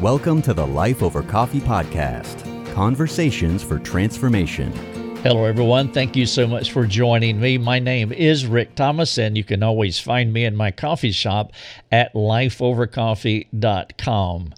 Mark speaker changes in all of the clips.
Speaker 1: Welcome to the Life Over Coffee podcast Conversations for Transformation.
Speaker 2: Hello, everyone. Thank you so much for joining me. My name is Rick Thomas, and you can always find me in my coffee shop at lifeovercoffee.com.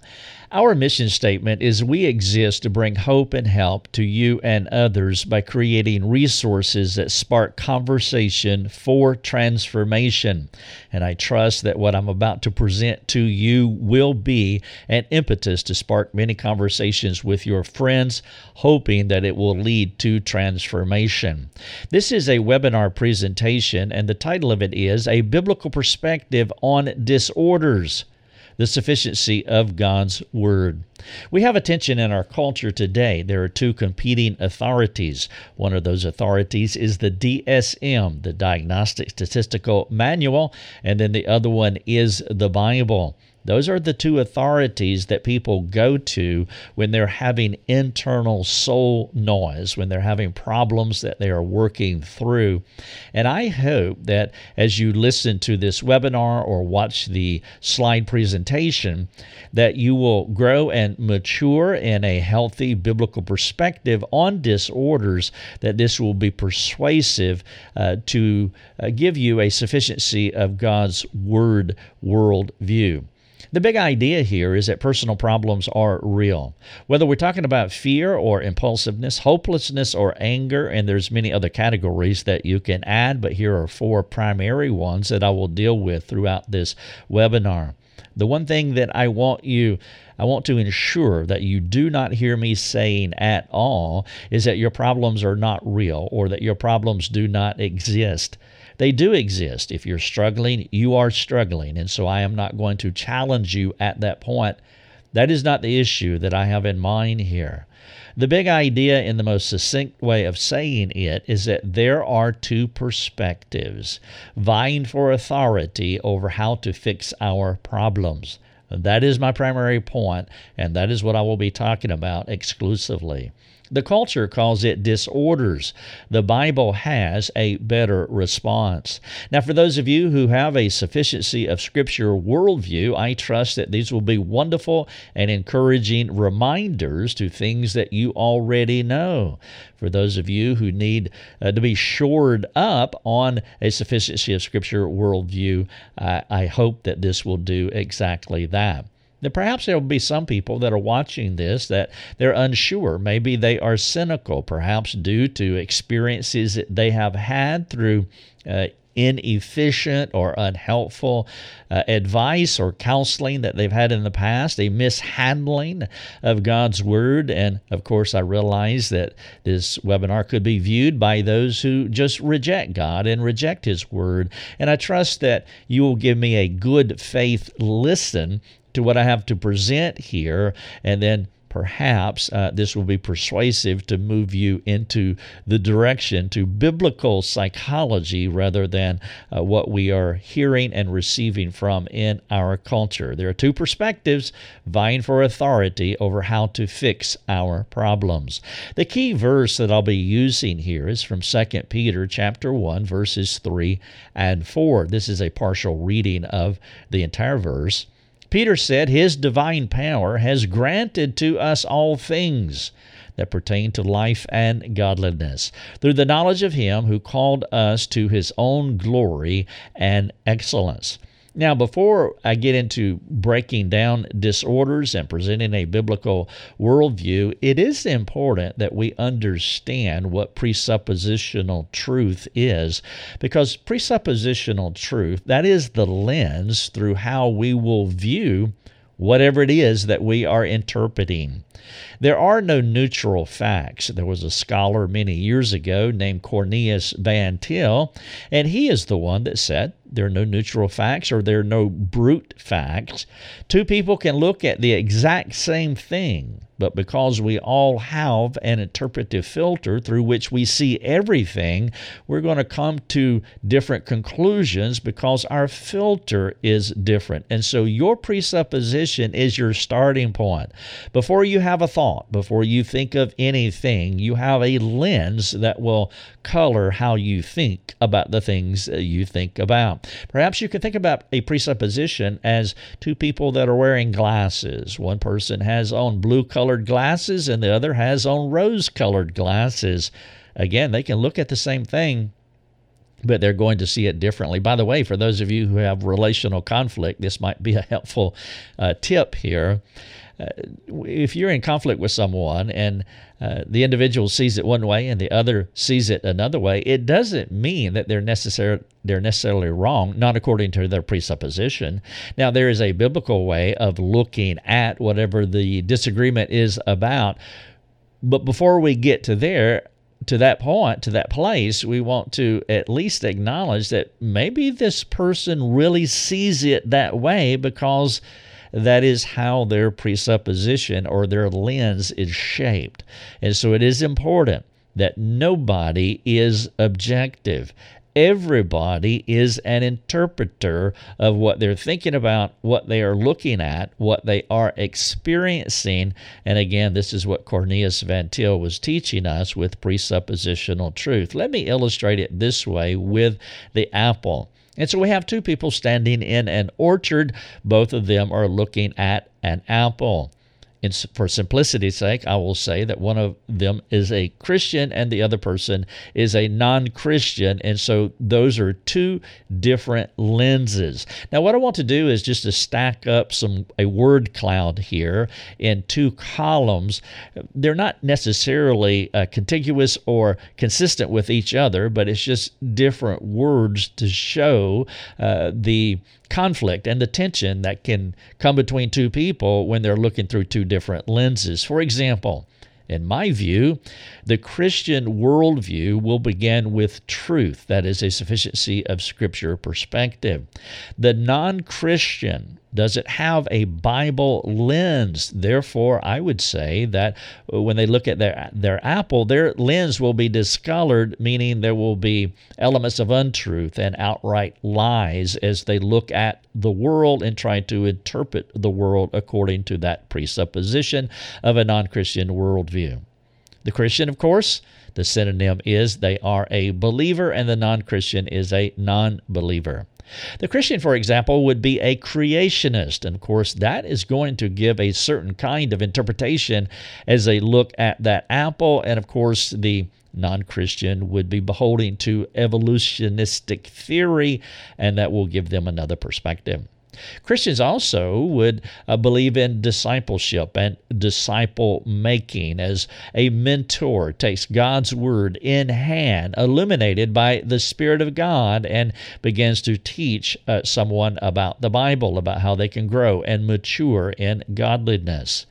Speaker 2: Our mission statement is we exist to bring hope and help to you and others by creating resources that spark conversation for transformation. And I trust that what I'm about to present to you will be an impetus to spark many conversations with your friends, hoping that it will lead to transformation. This is a webinar presentation, and the title of it is A Biblical Perspective on Disorders the sufficiency of God's Word. We have a tension in our culture today. There are two competing authorities. One of those authorities is the DSM, the Diagnostic Statistical Manual, and then the other one is the Bible. Those are the two authorities that people go to when they're having internal soul noise, when they're having problems that they are working through. And I hope that as you listen to this webinar or watch the slide presentation, that you will grow and mature in a healthy biblical perspective on disorders, that this will be persuasive uh, to uh, give you a sufficiency of God's Word world view. The big idea here is that personal problems are real. Whether we're talking about fear or impulsiveness, hopelessness or anger, and there's many other categories that you can add, but here are four primary ones that I will deal with throughout this webinar. The one thing that I want you I want to ensure that you do not hear me saying at all is that your problems are not real or that your problems do not exist. They do exist. If you're struggling, you are struggling. And so I am not going to challenge you at that point. That is not the issue that I have in mind here. The big idea, in the most succinct way of saying it, is that there are two perspectives vying for authority over how to fix our problems. That is my primary point, and that is what I will be talking about exclusively. The culture calls it disorders. The Bible has a better response. Now, for those of you who have a sufficiency of Scripture worldview, I trust that these will be wonderful and encouraging reminders to things that you already know. For those of you who need uh, to be shored up on a sufficiency of Scripture worldview, I hope that this will do exactly that. Now, perhaps there will be some people that are watching this that they're unsure. Maybe they are cynical, perhaps due to experiences that they have had through uh, inefficient or unhelpful uh, advice or counseling that they've had in the past, a mishandling of God's Word. And of course, I realize that this webinar could be viewed by those who just reject God and reject His Word. And I trust that you will give me a good faith listen to what I have to present here, and then perhaps uh, this will be persuasive to move you into the direction to biblical psychology rather than uh, what we are hearing and receiving from in our culture. There are two perspectives vying for authority over how to fix our problems. The key verse that I'll be using here is from 2 Peter chapter 1 verses 3 and 4. This is a partial reading of the entire verse. Peter said, His divine power has granted to us all things that pertain to life and godliness, through the knowledge of Him who called us to His own glory and excellence now, before I get into breaking down disorders and presenting a biblical worldview, it is important that we understand what presuppositional truth is, because presuppositional truth, that is the lens through how we will view whatever it is that we are interpreting. There are no neutral facts. There was a scholar many years ago named Cornelius Van Til, and he is the one that said there are no neutral facts or there are no brute facts. Two people can look at the exact same thing, but because we all have an interpretive filter through which we see everything, we're going to come to different conclusions because our filter is different. And so your presupposition is your starting point. Before you have a thought, before you think of anything, you have a lens that will color how you think about the things you think about. about. Perhaps you can think about a presupposition as two people that are wearing glasses. One person has on blue colored glasses and the other has on rose colored glasses. Again, they can look at the same thing but they're going to see it differently. By the way, for those of you who have relational conflict, this might be a helpful uh, tip here. Uh, if you're in conflict with someone and uh, the individual sees it one way and the other sees it another way, it doesn't mean that they're necessarily they're necessarily wrong, not according to their presupposition. Now, there is a biblical way of looking at whatever the disagreement is about. But before we get to there, to that point, to that place, we want to at least acknowledge that maybe this person really sees it that way because that is how their presupposition or their lens is shaped. And so it is important that nobody is objective. Everybody is an interpreter of what they're thinking about, what they are looking at, what they are experiencing. And again, this is what Cornelius Van Til was teaching us with presuppositional truth. Let me illustrate it this way with the apple. And so we have two people standing in an orchard. Both of them are looking at an apple for simplicity's sake, I will say that one of them is a Christian and the other person is a non Christian. And so those are two different lenses. Now, what I want to do is just to stack up some a word cloud here in two columns. They're not necessarily uh, contiguous or consistent with each other, but it's just different words to show uh, the conflict and the tension that can come between two people when they're looking through two different lenses. For example, in my view, the Christian worldview will begin with truth, that is, a sufficiency of Scripture perspective. The non Christian does it have a Bible lens? Therefore, I would say that uh, when they look at their, their apple, their lens will be discolored, meaning there will be elements of untruth and outright lies as they look at the world and try to interpret the world according to that presupposition of a non Christian worldview. The Christian, of course, the synonym is they are a believer, and the non Christian is a non believer. The Christian, for example, would be a creationist. And of course, that is going to give a certain kind of interpretation as they look at that apple. And of course, the non Christian would be beholding to evolutionistic theory, and that will give them another perspective. Christians also would uh, believe in discipleship and disciple making as a mentor takes God's word in hand, illuminated by the Spirit of God, and begins to teach uh, someone about the Bible, about how they can grow and mature in godliness.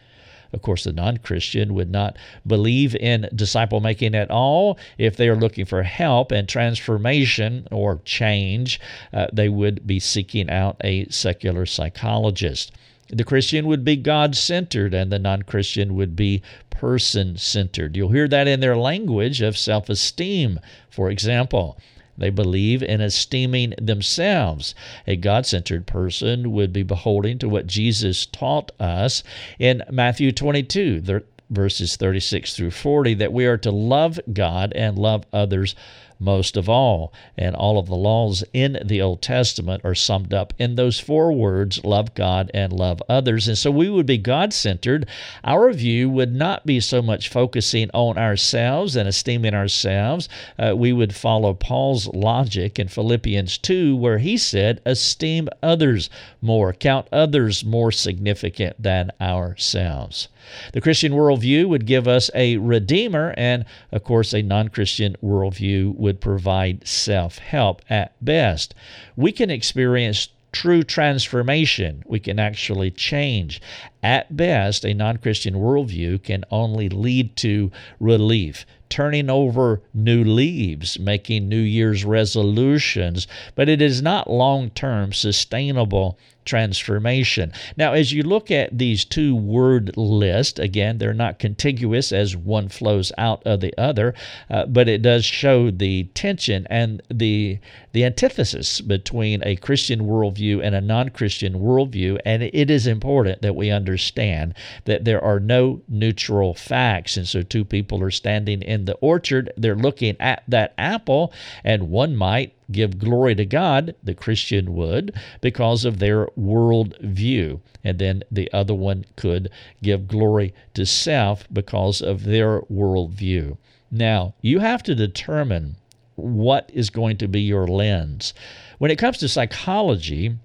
Speaker 2: Of course, the non Christian would not believe in disciple making at all. If they are looking for help and transformation or change, uh, they would be seeking out a secular psychologist. The Christian would be God centered, and the non Christian would be person centered. You'll hear that in their language of self esteem, for example. They believe in esteeming themselves. A God centered person would be beholding to what Jesus taught us in Matthew 22, verses 36 through 40, that we are to love God and love others most of all. And all of the laws in the Old Testament are summed up in those four words love God and love others. And so we would be God centered. Our view would not be so much focusing on ourselves and esteeming ourselves. Uh, we would follow Paul's logic in Philippians 2, where he said, Esteem others more, count others more significant than ourselves. The Christian worldview would give us a redeemer, and of course, a non Christian worldview would provide self help at best. We can experience true transformation. We can actually change. At best, a non Christian worldview can only lead to relief, turning over new leaves, making New Year's resolutions, but it is not long term sustainable transformation. Now, as you look at these two word lists, again, they're not contiguous as one flows out of the other, uh, but it does show the tension and the the antithesis between a Christian worldview and a non-Christian worldview, and it is important that we understand understand that there are no neutral facts. And so, two people are standing in the orchard, they're looking at that apple, and one might give glory to God, the Christian would, because of their world view. And then the other one could give glory to self because of their world view. Now, you have to determine what is going to be your lens. When it comes to psychology,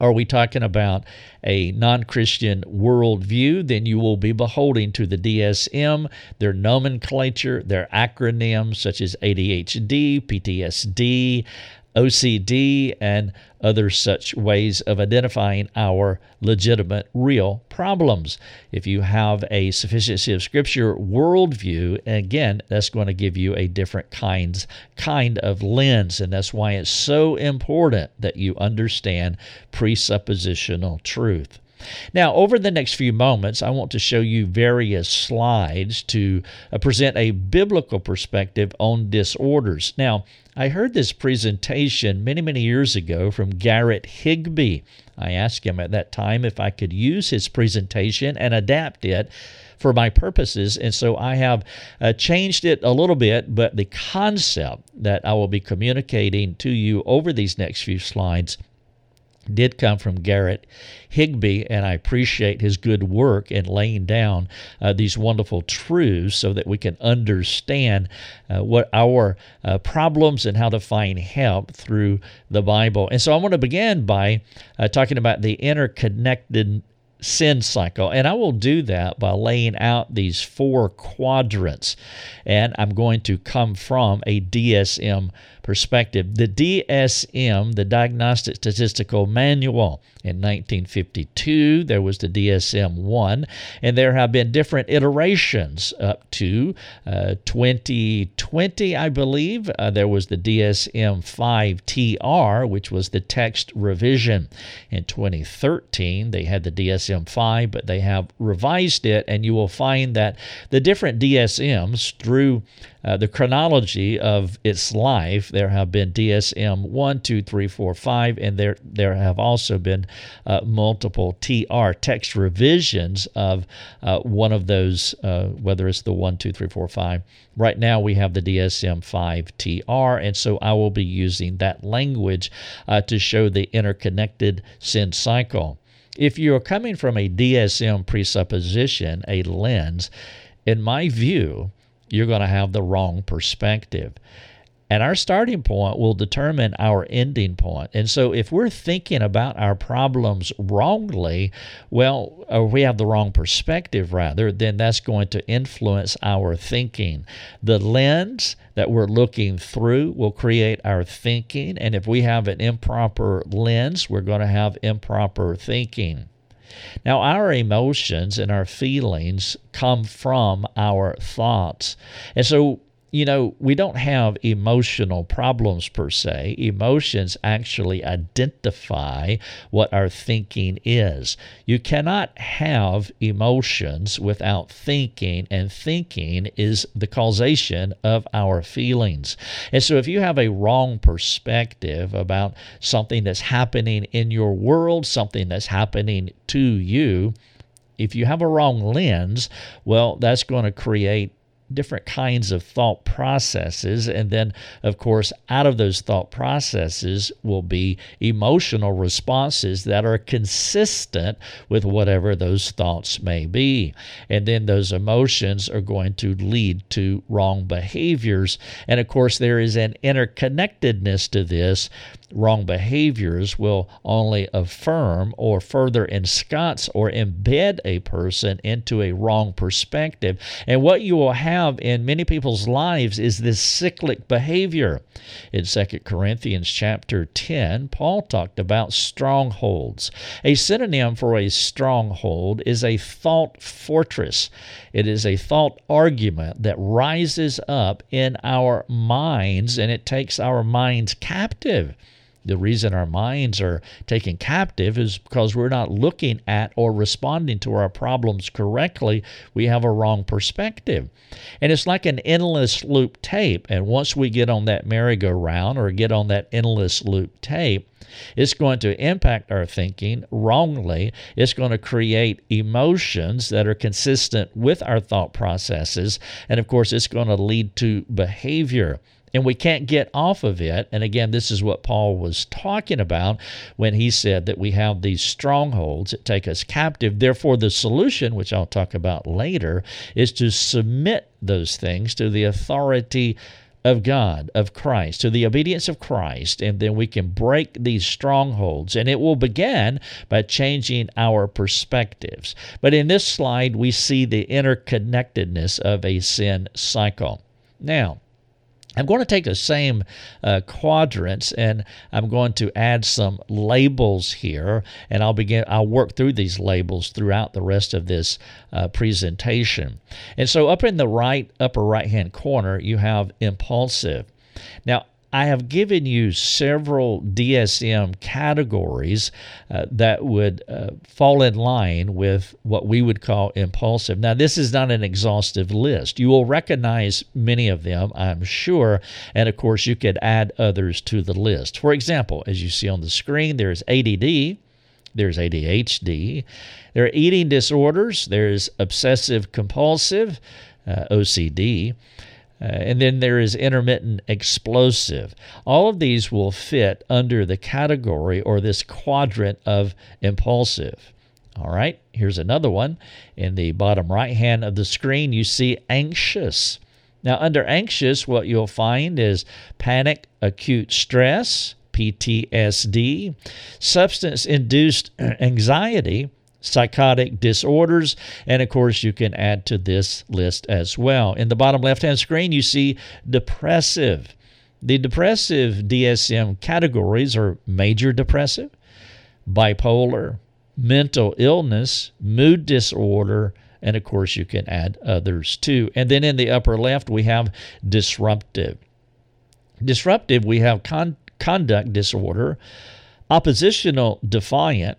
Speaker 2: are we talking about a non Christian worldview? Then you will be beholding to the DSM, their nomenclature, their acronyms such as ADHD, PTSD, OCD, and other such ways of identifying our legitimate, real problems. If you have a sufficiency of Scripture worldview, again, that's going to give you a different kinds kind of lens, and that's why it's so important that you understand presuppositional truth. Now, over the next few moments, I want to show you various slides to uh, present a biblical perspective on disorders. Now, I heard this presentation many, many years ago from Garrett Higbee. I asked him at that time if I could use his presentation and adapt it for my purposes. And so I have uh, changed it a little bit, but the concept that I will be communicating to you over these next few slides did come from Garrett Higbee, and I appreciate his good work in laying down uh, these wonderful truths so that we can understand uh, what our uh, problems and how to find help through the Bible. And so I want to begin by uh, talking about the interconnected sin cycle. And I will do that by laying out these four quadrants. And I'm going to come from a DSM perspective. The DSM, the Diagnostic Statistical Manual, in 1952, there was the DSM 1, and there have been different iterations up to uh, 2020, I believe. Uh, there was the DSM 5 TR, which was the text revision. In 2013, they had the DSM 5, but they have revised it, and you will find that the different DSMs through uh, the chronology of its life, there have been DSM 1, 2, 3, 4, 5, and there, there have also been uh, multiple TR text revisions of uh, one of those, uh, whether it's the 1, 2, 3, 4, 5. Right now, we have the DSM 5 TR, and so I will be using that language uh, to show the interconnected sin cycle. If you're coming from a DSM presupposition, a lens, in my view, you're going to have the wrong perspective. And our starting point will determine our ending point. And so, if we're thinking about our problems wrongly, well, or we have the wrong perspective, rather, then that's going to influence our thinking. The lens that we're looking through will create our thinking. And if we have an improper lens, we're going to have improper thinking. Now, our emotions and our feelings come from our thoughts. And so you know, we don't have emotional problems per se. Emotions actually identify what our thinking is. You cannot have emotions without thinking, and thinking is the causation of our feelings. And so, if you have a wrong perspective about something that's happening in your world, something that's happening to you, if you have a wrong lens, well, that's going to create different kinds of thought processes. And then, of course, out of those thought processes will be emotional responses that are consistent with whatever those thoughts may be. And then those emotions are going to lead to wrong behaviors. And of course, there is an interconnectedness to this wrong behaviors will only affirm or further ensconce or embed a person into a wrong perspective. And what you will have in many people's lives is this cyclic behavior. In 2 Corinthians chapter 10, Paul talked about strongholds. A synonym for a stronghold is a thought fortress. It is a thought argument that rises up in our minds and it takes our minds captive. The reason our minds are taken captive is because we're not looking at or responding to our problems correctly. We have a wrong perspective. And it's like an endless loop tape. And once we get on that merry-go-round or get on that endless loop tape, it's going to impact our thinking wrongly. It's going to create emotions that are consistent with our thought processes. And of course, it's going to lead to behavior and we can't get off of it. And again, this is what Paul was talking about when he said that we have these strongholds that take us captive. Therefore, the solution, which I'll talk about later, is to submit those things to the authority of God, of Christ, to the obedience of Christ, and then we can break these strongholds. And it will begin by changing our perspectives. But in this slide, we see the interconnectedness of a sin cycle. Now, I'm going to take the same uh, quadrants and I'm going to add some labels here, and I'll begin. I'll work through these labels throughout the rest of this uh, presentation. And so, up in the right upper right hand corner, you have impulsive. Now, I have given you several DSM categories uh, that would uh, fall in line with what we would call impulsive. Now, this is not an exhaustive list. You will recognize many of them, I'm sure, and of course, you could add others to the list. For example, as you see on the screen, there's ADD, there's ADHD, there are eating disorders, there's obsessive compulsive, uh, OCD. Uh, and then there is intermittent explosive. All of these will fit under the category or this quadrant of impulsive. All right, here's another one. In the bottom right hand of the screen, you see anxious. Now, under anxious, what you'll find is panic, acute stress, PTSD, substance induced anxiety, psychotic disorders. And of course, you can add to this list as well. In the bottom left hand screen, you see depressive. The depressive DSM categories are major depressive, bipolar, mental illness, mood disorder, and of course, you can add others too. And then in the upper left, we have disruptive. Disruptive, we have con- conduct disorder, oppositional defiant,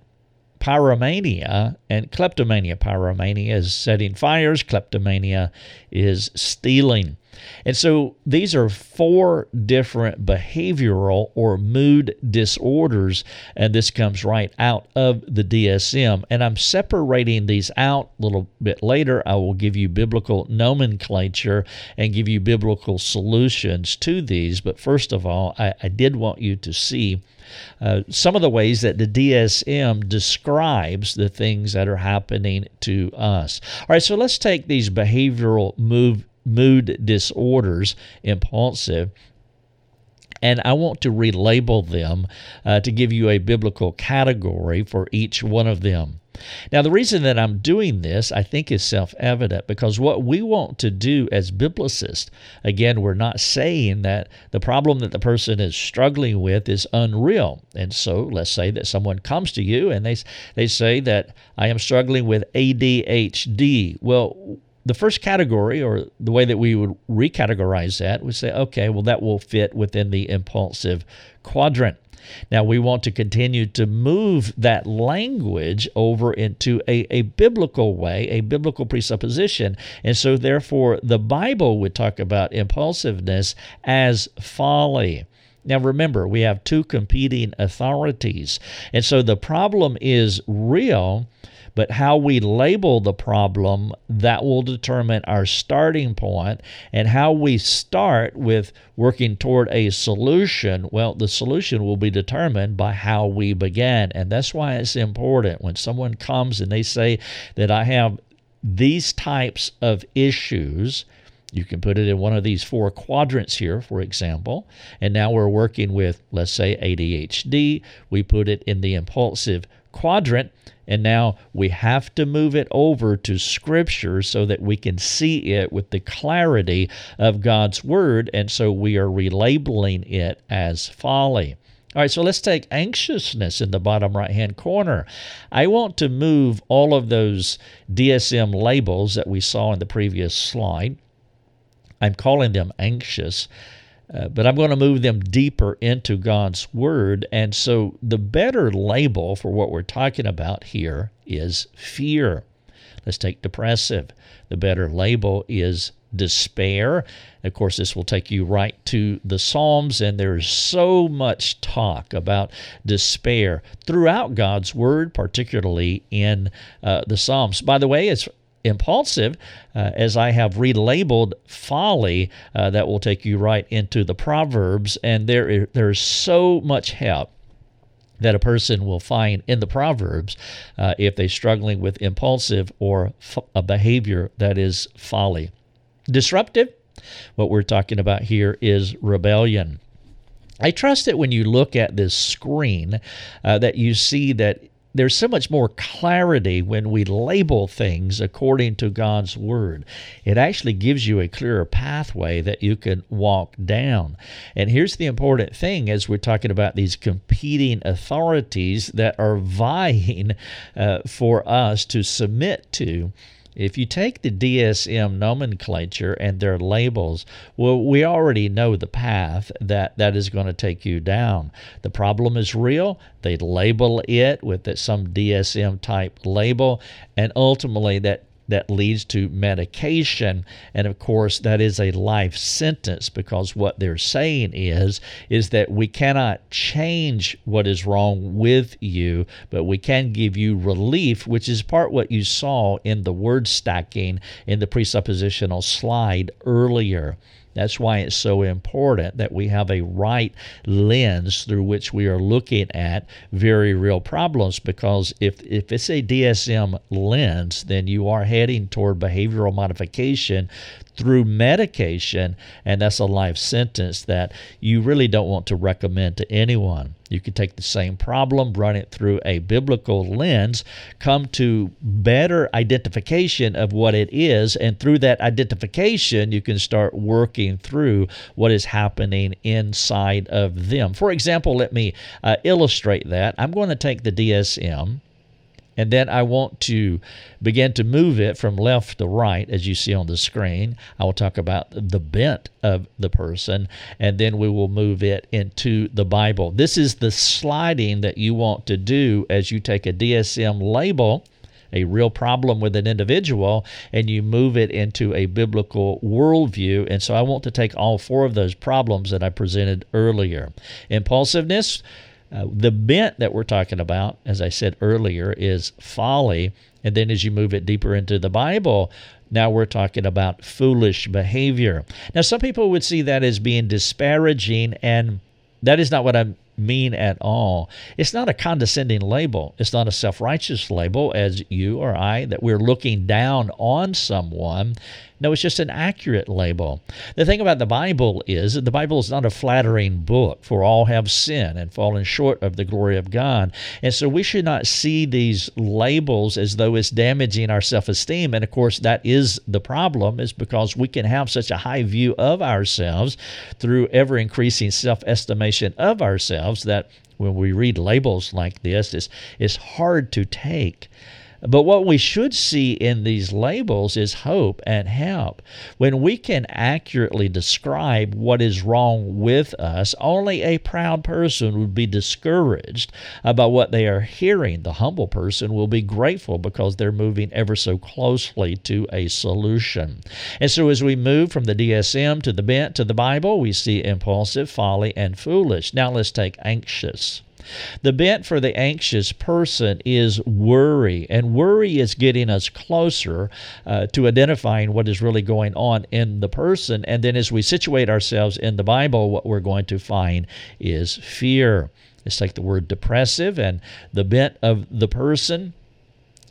Speaker 2: pyromania and kleptomania. Pyromania is setting fires, kleptomania is stealing. And so these are four different behavioral or mood disorders, and this comes right out of the DSM. And I'm separating these out a little bit later. I will give you biblical nomenclature and give you biblical solutions to these. But first of all, I, I did want you to see uh, some of the ways that the DSM describes the things that are happening to us. All right, so let's take these behavioral move, mood disorders, impulsive, and I want to relabel them uh, to give you a biblical category for each one of them. Now, the reason that I'm doing this, I think, is self evident because what we want to do as biblicists, again, we're not saying that the problem that the person is struggling with is unreal. And so let's say that someone comes to you and they, they say that I am struggling with ADHD. Well, the first category, or the way that we would recategorize that, we say, okay, well, that will fit within the impulsive quadrant. Now, we want to continue to move that language over into a, a biblical way, a biblical presupposition. And so, therefore, the Bible would talk about impulsiveness as folly. Now, remember, we have two competing authorities. And so the problem is real, but how we label the problem that will determine our starting point and how we start with working toward a solution well the solution will be determined by how we began. and that's why it's important when someone comes and they say that I have these types of issues you can put it in one of these four quadrants here, for example. And now we're working with, let's say, ADHD. We put it in the impulsive quadrant. And now we have to move it over to Scripture so that we can see it with the clarity of God's Word. And so we are relabeling it as folly. All right, so let's take anxiousness in the bottom right hand corner. I want to move all of those DSM labels that we saw in the previous slide. I'm calling them anxious Uh, but I'm going to move them deeper into God's Word. And so the better label for what we're talking about here is fear. Let's take depressive. The better label is despair. Of course, this will take you right to the Psalms, and there's so much talk about despair throughout God's Word, particularly in uh, the Psalms. By the way, it's impulsive, uh, as I have relabeled folly, uh, that will take you right into the Proverbs, and there there's so much help that a person will find in the Proverbs uh, if they're struggling with impulsive or f- a behavior that is folly. Disruptive, what we're talking about here is rebellion. I trust that when you look at this screen, uh, that you see that there's so much more clarity when we label things according to God's Word. It actually gives you a clearer pathway that you can walk down. And here's the important thing as we're talking about these competing authorities that are vying uh, for us to submit to. If you take the DSM nomenclature and their labels, well, we already know the path that that is going to take you down. The problem is real. They label it with some DSM type label, and ultimately that that leads to medication. And of course that is a life sentence because what they're saying is is that we cannot change what is wrong with you but we can give you relief which is part what you saw in the word stacking in the presuppositional slide earlier that's why it's so important that we have a right lens through which we are looking at very real problems because if, if it's a DSM lens, then you are heading toward behavioral modification through medication, and that's a life sentence that you really don't want to recommend to anyone. You can take the same problem, run it through a biblical lens, come to better identification of what it is, and through that identification, you can start working through what is happening inside of them. For example, let me uh, illustrate that. I'm going to take the DSM and then I want to begin to move it from left to right, as you see on the screen. I will talk about the bent of the person, and then we will move it into the Bible. This is the sliding that you want to do as you take a DSM label a real problem with an individual and you move it into a biblical worldview. And so I want to take all four of those problems that I presented earlier. Impulsiveness, uh, the bent that we're talking about, as I said earlier, is folly. And then as you move it deeper into the Bible, now we're talking about foolish behavior. Now, some people would see that as being disparaging, and that is not what I mean at all. It's not a condescending label. It's not a self righteous label, as you or I, that we're looking down on someone. No, it's just an accurate label. The thing about the Bible is that the Bible is not a flattering book, for all have sinned and fallen short of the glory of God. And so we should not see these labels as though it's damaging our self esteem. And of course, that is the problem, is because we can have such a high view of ourselves through ever increasing self estimation of ourselves that when we read labels like this, it's, it's hard to take. But what we should see in these labels is hope and help. When we can accurately describe what is wrong with us, only a proud person would be discouraged about what they are hearing. The humble person will be grateful because they're moving ever so closely to a solution. And so as we move from the DSM to the bent to the Bible, we see impulsive, folly, and foolish. Now let's take anxious. The bent for the anxious person is worry, and worry is getting us closer uh, to identifying what is really going on in the person. And then as we situate ourselves in the Bible, what we're going to find is fear. It's like the word depressive and the bent of the person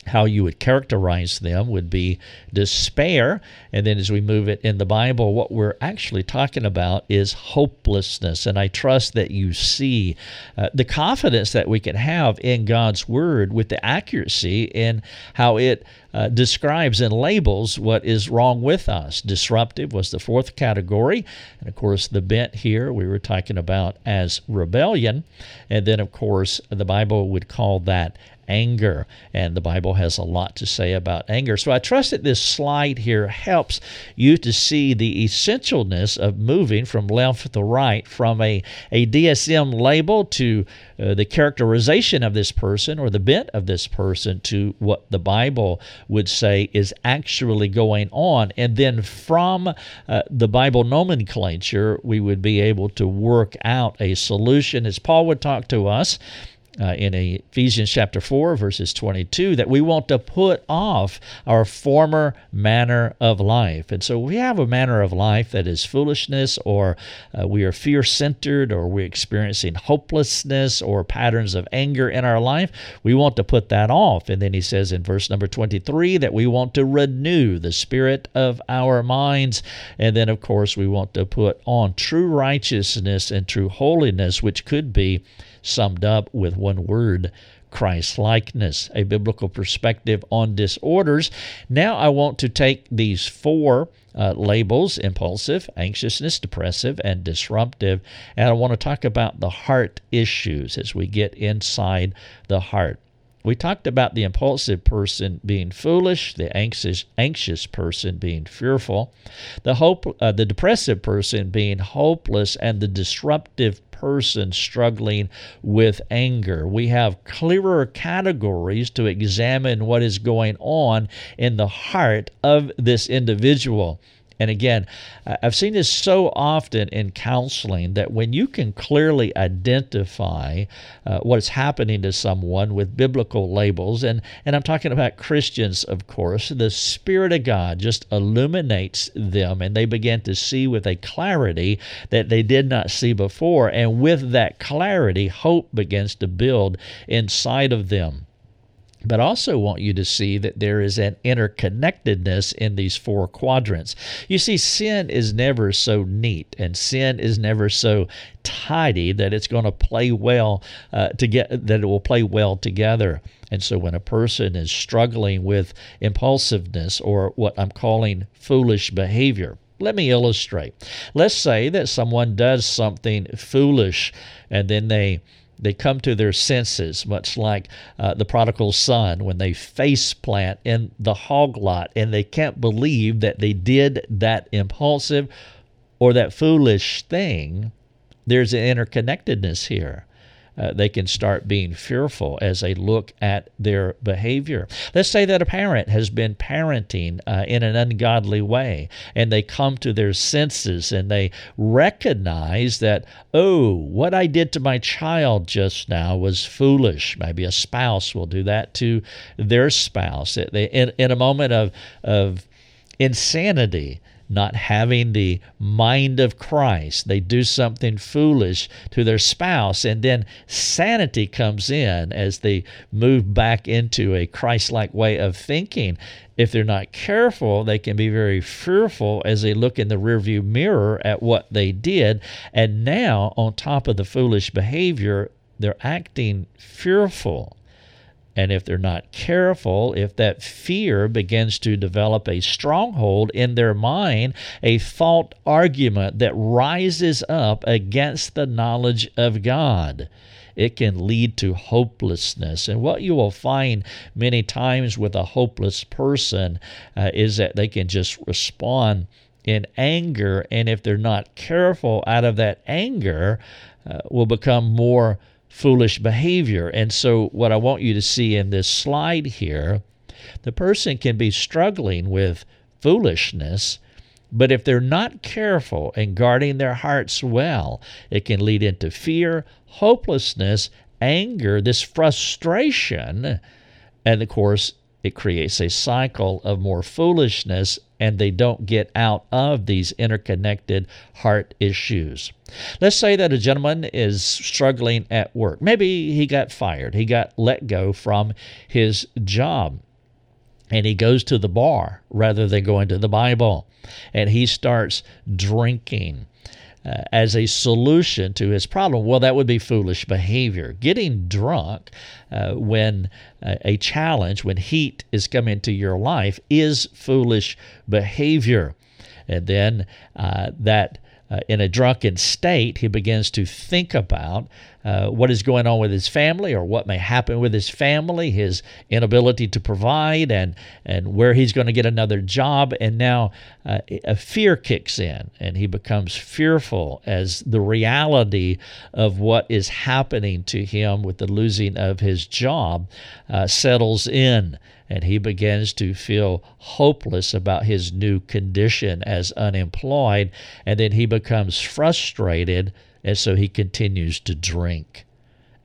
Speaker 2: how you would characterize them would be despair. And then as we move it in the Bible, what we're actually talking about is hopelessness. And I trust that you see uh, the confidence that we can have in God's Word with the accuracy in how it uh, describes and labels what is wrong with us. Disruptive was the fourth category. And of course, the bent here we were talking about as rebellion. And then, of course, the Bible would call that anger. And the Bible has a lot to say about anger. So I trust that this slide here helps you to see the essentialness of moving from left to right from a, a DSM label to uh, the characterization of this person or the bent of this person to what the Bible would say is actually going on. And then from uh, the Bible nomenclature, we would be able to work out a solution as Paul would talk to us uh, in Ephesians chapter 4, verses 22, that we want to put off our former manner of life. And so we have a manner of life that is foolishness, or uh, we are fear centered, or we're experiencing hopelessness, or patterns of anger in our life. We want to put that off. And then he says in verse number 23 that we want to renew the spirit of our minds. And then, of course, we want to put on true righteousness and true holiness, which could be summed up with one word Christ likeness, a biblical perspective on disorders. Now I want to take these four uh, labels impulsive, anxiousness, depressive, and disruptive, and I want to talk about the heart issues as we get inside the heart. We talked about the impulsive person being foolish, the anxious anxious person being fearful, the hope uh, the depressive person being hopeless, and the disruptive person struggling with anger. We have clearer categories to examine what is going on in the heart of this individual. And again, I've seen this so often in counseling that when you can clearly identify uh, what's happening to someone with biblical labels, and, and I'm talking about Christians, of course, the Spirit of God just illuminates them and they begin to see with a clarity that they did not see before. And with that clarity, hope begins to build inside of them but also want you to see that there is an interconnectedness in these four quadrants. You see, sin is never so neat and sin is never so tidy that it's going to play well uh, to get that it will play well together. And so when a person is struggling with impulsiveness or what I'm calling foolish behavior, let me illustrate. Let's say that someone does something foolish and then they they come to their senses, much like uh, the prodigal son when they face plant in the hog lot and they can't believe that they did that impulsive or that foolish thing. There's an interconnectedness here uh, they can start being fearful as they look at their behavior. Let's say that a parent has been parenting uh, in an ungodly way and they come to their senses and they recognize that, oh, what I did to my child just now was foolish. Maybe a spouse will do that to their spouse. In, in a moment of, of insanity, not having the mind of Christ. They do something foolish to their spouse, and then sanity comes in as they move back into a Christ like way of thinking. If they're not careful, they can be very fearful as they look in the rearview mirror at what they did. And now, on top of the foolish behavior, they're acting fearful and if they're not careful, if that fear begins to develop a stronghold in their mind, a thought argument that rises up against the knowledge of God, it can lead to hopelessness. And what you will find many times with a hopeless person uh, is that they can just respond in anger. And if they're not careful, out of that anger, uh, will become more foolish behavior. And so, what I want you to see in this slide here, the person can be struggling with foolishness, but if they're not careful and guarding their hearts well, it can lead into fear, hopelessness, anger, this frustration, and of course, it creates a cycle of more foolishness and they don't get out of these interconnected heart issues. Let's say that a gentleman is struggling at work. Maybe he got fired, he got let go from his job, and he goes to the bar rather than going to the Bible, and he starts drinking uh, as a solution to his problem. Well, that would be foolish behavior. Getting drunk uh, when uh, a challenge, when heat is coming into your life, is foolish behavior. And then uh, that uh, in a drunken state, he begins to think about uh, what is going on with his family or what may happen with his family, his inability to provide, and, and where he's going to get another job. And now uh, a fear kicks in, and he becomes fearful as the reality of what is happening to him with the losing of his job uh, settles in and he begins to feel hopeless about his new condition as unemployed, and then he becomes frustrated, and so he continues to drink.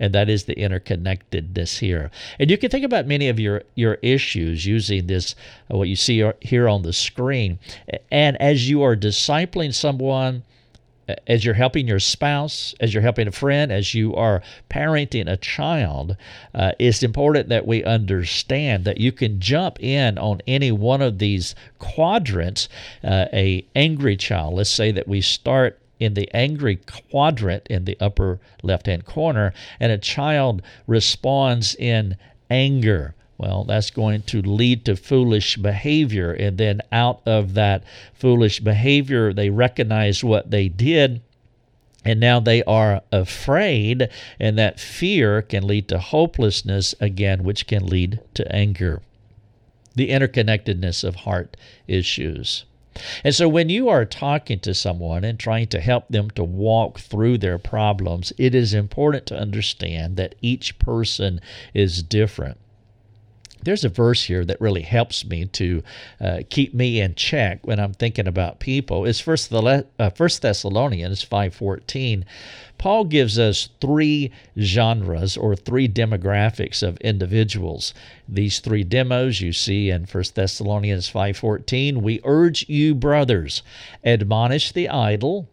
Speaker 2: And that is the interconnectedness here. And you can think about many of your, your issues using this, uh, what you see here on the screen. And as you are discipling someone, as you're helping your spouse, as you're helping a friend, as you are parenting a child, uh, it's important that we understand that you can jump in on any one of these quadrants. Uh, a angry child, let's say that we start in the angry quadrant in the upper left hand corner, and a child responds in anger. Well, that's going to lead to foolish behavior. And then out of that foolish behavior, they recognize what they did. And now they are afraid, and that fear can lead to hopelessness again, which can lead to anger. The interconnectedness of heart issues. And so, when you are talking to someone and trying to help them to walk through their problems, it is important to understand that each person is different there's a verse here that really helps me to uh, keep me in check when I'm thinking about people. It's First, the, uh, First Thessalonians 5:14. Paul gives us three genres or three demographics of individuals. These three demos you see in First Thessalonians 5:14. We urge you, brothers, admonish the idle,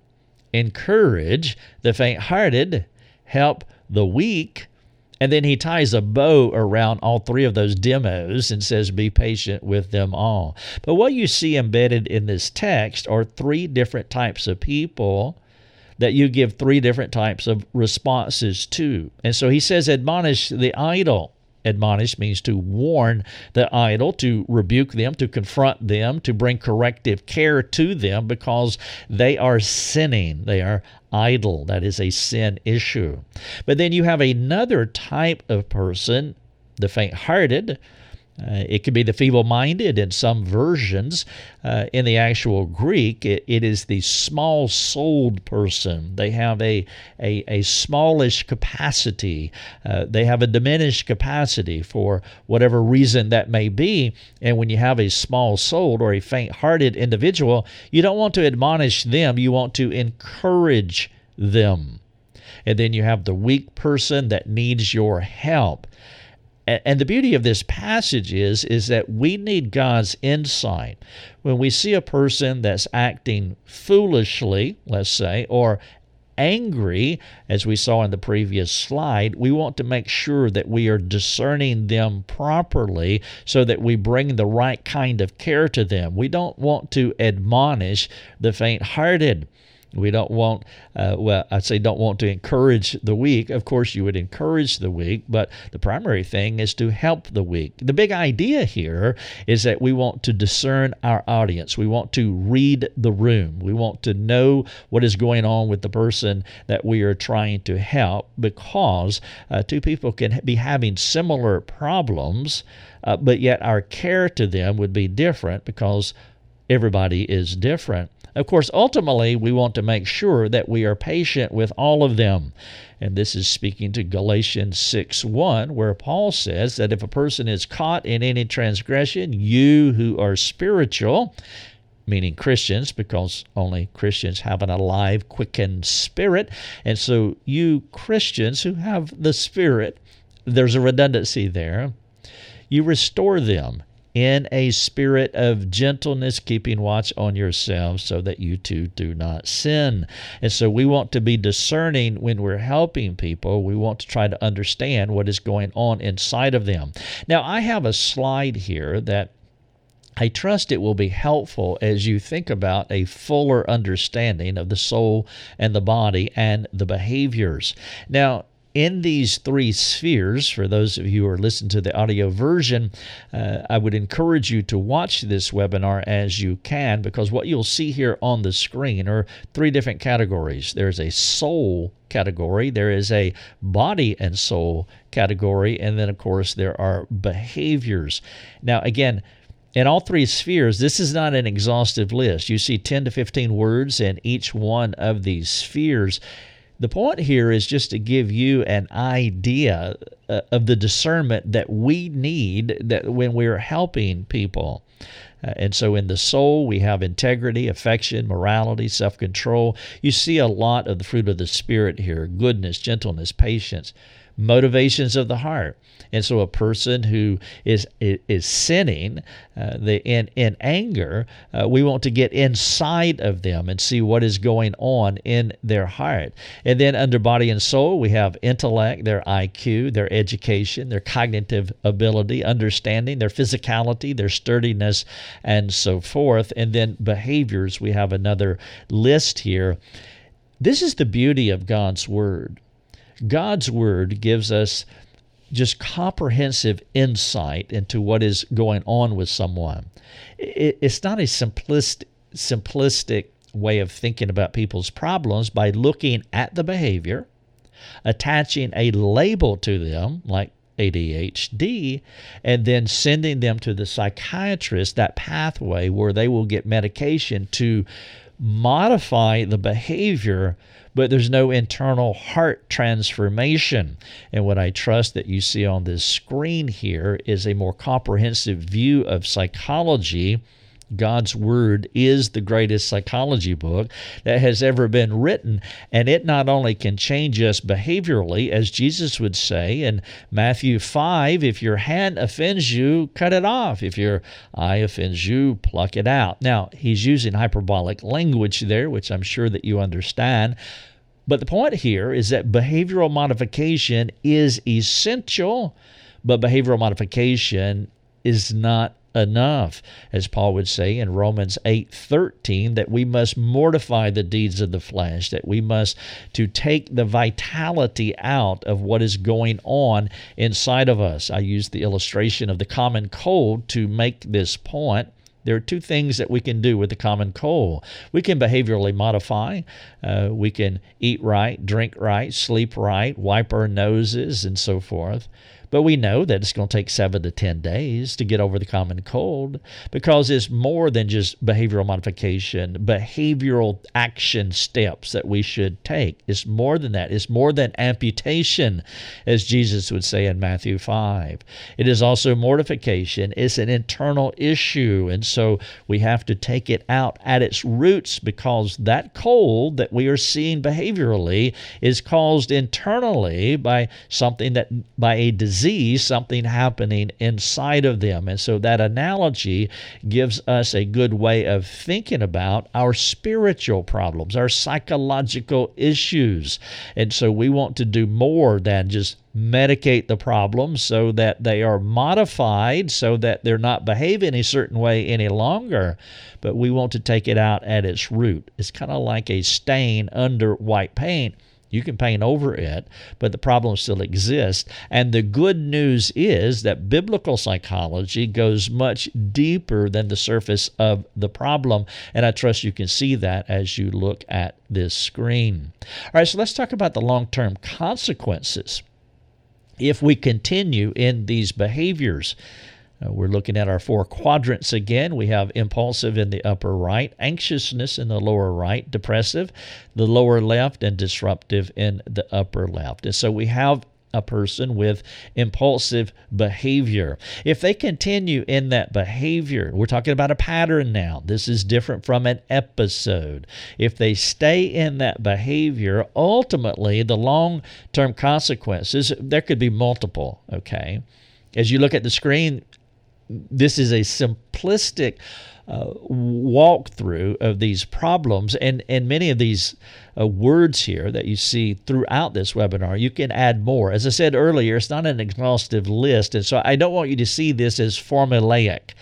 Speaker 2: encourage the faint-hearted, help the weak and then he ties a bow around all three of those demos and says, Be patient with them all. But what you see embedded in this text are three different types of people that you give three different types of responses to. And so he says, Admonish the idle. Admonish means to warn the idle, to rebuke them, to confront them, to bring corrective care to them because they are sinning. They are idle. That is a sin issue. But then you have another type of person, the faint hearted, uh, it could be the feeble minded in some versions. Uh, in the actual Greek, it, it is the small souled person. They have a, a, a smallish capacity, uh, they have a diminished capacity for whatever reason that may be. And when you have a small souled or a faint hearted individual, you don't want to admonish them, you want to encourage them. And then you have the weak person that needs your help. And the beauty of this passage is, is that we need God's insight. When we see a person that's acting foolishly, let's say, or angry, as we saw in the previous slide, we want to make sure that we are discerning them properly so that we bring the right kind of care to them. We don't want to admonish the faint hearted. We don't want, uh, well, I'd say don't want to encourage the weak. Of course, you would encourage the weak, but the primary thing is to help the weak. The big idea here is that we want to discern our audience. We want to read the room. We want to know what is going on with the person that we are trying to help because uh, two people can be having similar problems, uh, but yet our care to them would be different because everybody is different. Of course, ultimately, we want to make sure that we are patient with all of them. And this is speaking to Galatians 6 1, where Paul says that if a person is caught in any transgression, you who are spiritual, meaning Christians, because only Christians have an alive, quickened spirit. And so, you Christians who have the Spirit, there's a redundancy there. You restore them in a spirit of gentleness, keeping watch on yourselves so that you too do not sin. And so we want to be discerning when we're helping people. We want to try to understand what is going on inside of them. Now, I have a slide here that I trust it will be helpful as you think about a fuller understanding of the soul and the body and the behaviors. Now, in these three spheres, for those of you who are listening to the audio version, uh, I would encourage you to watch this webinar as you can because what you'll see here on the screen are three different categories. There's a soul category, there is a body and soul category, and then, of course, there are behaviors. Now, again, in all three spheres, this is not an exhaustive list. You see 10 to 15 words in each one of these spheres. The point here is just to give you an idea uh, of the discernment that we need that when we're helping people. Uh, and so in the soul, we have integrity, affection, morality, self control. You see a lot of the fruit of the Spirit here goodness, gentleness, patience, motivations of the heart. And so a person who is is sinning uh, the, in, in anger, uh, we want to get inside of them and see what is going on in their heart. And then under body and soul, we have intellect, their IQ, their education, their cognitive ability, understanding, their physicality, their sturdiness, and so forth. And then behaviors, we have another list here. This is the beauty of God's Word. God's Word gives us just comprehensive insight into what is going on with someone. It's not a simplistic, simplistic way of thinking about people's problems by looking at the behavior, attaching a label to them, like ADHD, and then sending them to the psychiatrist, that pathway where they will get medication to modify the behavior but there's no internal heart transformation. And what I trust that you see on this screen here is a more comprehensive view of psychology. God's Word is the greatest psychology book that has ever been written. And it not only can change us behaviorally, as Jesus would say in Matthew 5 if your hand offends you, cut it off. If your eye offends you, pluck it out. Now, he's using hyperbolic language there, which I'm sure that you understand. But the point here is that behavioral modification is essential, but behavioral modification is not enough as paul would say in romans 8:13 that we must mortify the deeds of the flesh that we must to take the vitality out of what is going on inside of us i use the illustration of the common cold to make this point there are two things that we can do with the common cold. We can behaviorally modify. Uh, we can eat right, drink right, sleep right, wipe our noses, and so forth. But we know that it's going to take seven to 10 days to get over the common cold because it's more than just behavioral modification, behavioral action steps that we should take. It's more than that. It's more than amputation, as Jesus would say in Matthew 5. It is also mortification. It's an internal issue. And so we have to take it out at its roots because that cold that we are seeing behaviorally is caused internally by something that, by a disease disease, something happening inside of them. And so that analogy gives us a good way of thinking about our spiritual problems, our psychological issues. And so we want to do more than just medicate the problem so that they are modified so that they're not behaving a certain way any longer but we want to take it out at its root it's kind of like a stain under white paint you can paint over it, but the problem still exists. And the good news is that biblical psychology goes much deeper than the surface of the problem. And I trust you can see that as you look at this screen. All right, so let's talk about the long term consequences if we continue in these behaviors. Uh, we're looking at our four quadrants again. We have impulsive in the upper right, anxiousness in the lower right, depressive, the lower left, and disruptive in the upper left. And so we have a person with impulsive behavior. If they continue in that behavior, we're talking about a pattern now. This is different from an episode. If they stay in that behavior, ultimately the long term consequences, there could be multiple, okay? As you look at the screen, this is a simplistic uh, walkthrough of these problems and, and many of these uh, words here that you see throughout this webinar. You can add more. As I said earlier, it's not an exhaustive list, and so I don't want you to see this as formulaic.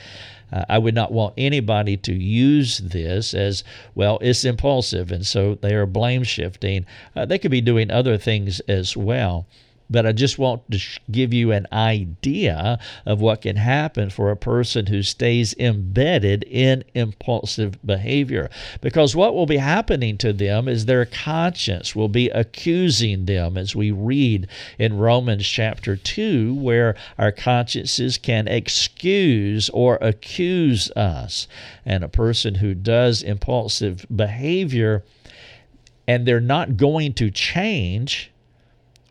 Speaker 2: uh, I would not want anybody to use this as, well, it's impulsive, and so they are blame shifting. Uh, they could be doing other things as well but I just want to give you an idea of what can happen for a person who stays embedded in impulsive behavior. Because what will be happening to them is their conscience will be accusing them, as we read in Romans chapter 2, where our consciences can excuse or accuse us. And a person who does impulsive behavior and they're not going to change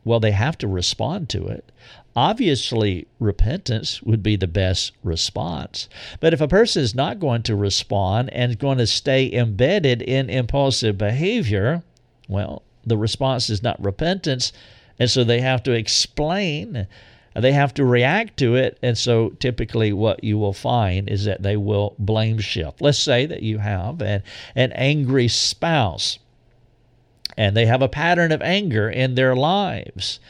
Speaker 2: well, they have to respond to it. Obviously, repentance would be the best response. But if a person is not going to respond and is going to stay embedded in impulsive behavior, well, the response is not repentance. And so they have to explain, they have to react to it. And so typically, what you will find is that they will blame shift. Let's say that you have an, an angry spouse and they have a pattern of anger in their lives.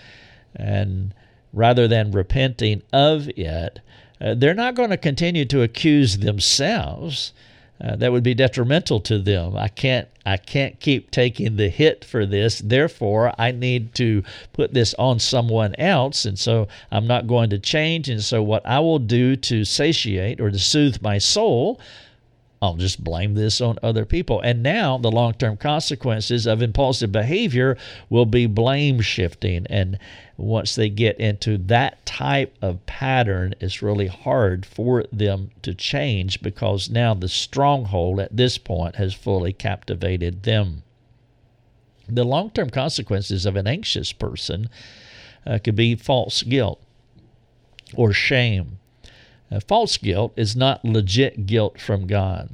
Speaker 2: And rather than repenting of it, uh, they're not going to continue to accuse themselves. Uh, that would be detrimental to them. I can't I can't keep taking the hit for this. Therefore, I need to put this on someone else, and so I'm not going to change. And so, what I will do to satiate or to soothe my soul I'll just blame this on other people. And now the long term consequences of impulsive behavior will be blame shifting. And once they get into that type of pattern, it's really hard for them to change because now the stronghold at this point has fully captivated them. The long term consequences of an anxious person uh, could be false guilt or shame uh, false guilt is not legit guilt from God.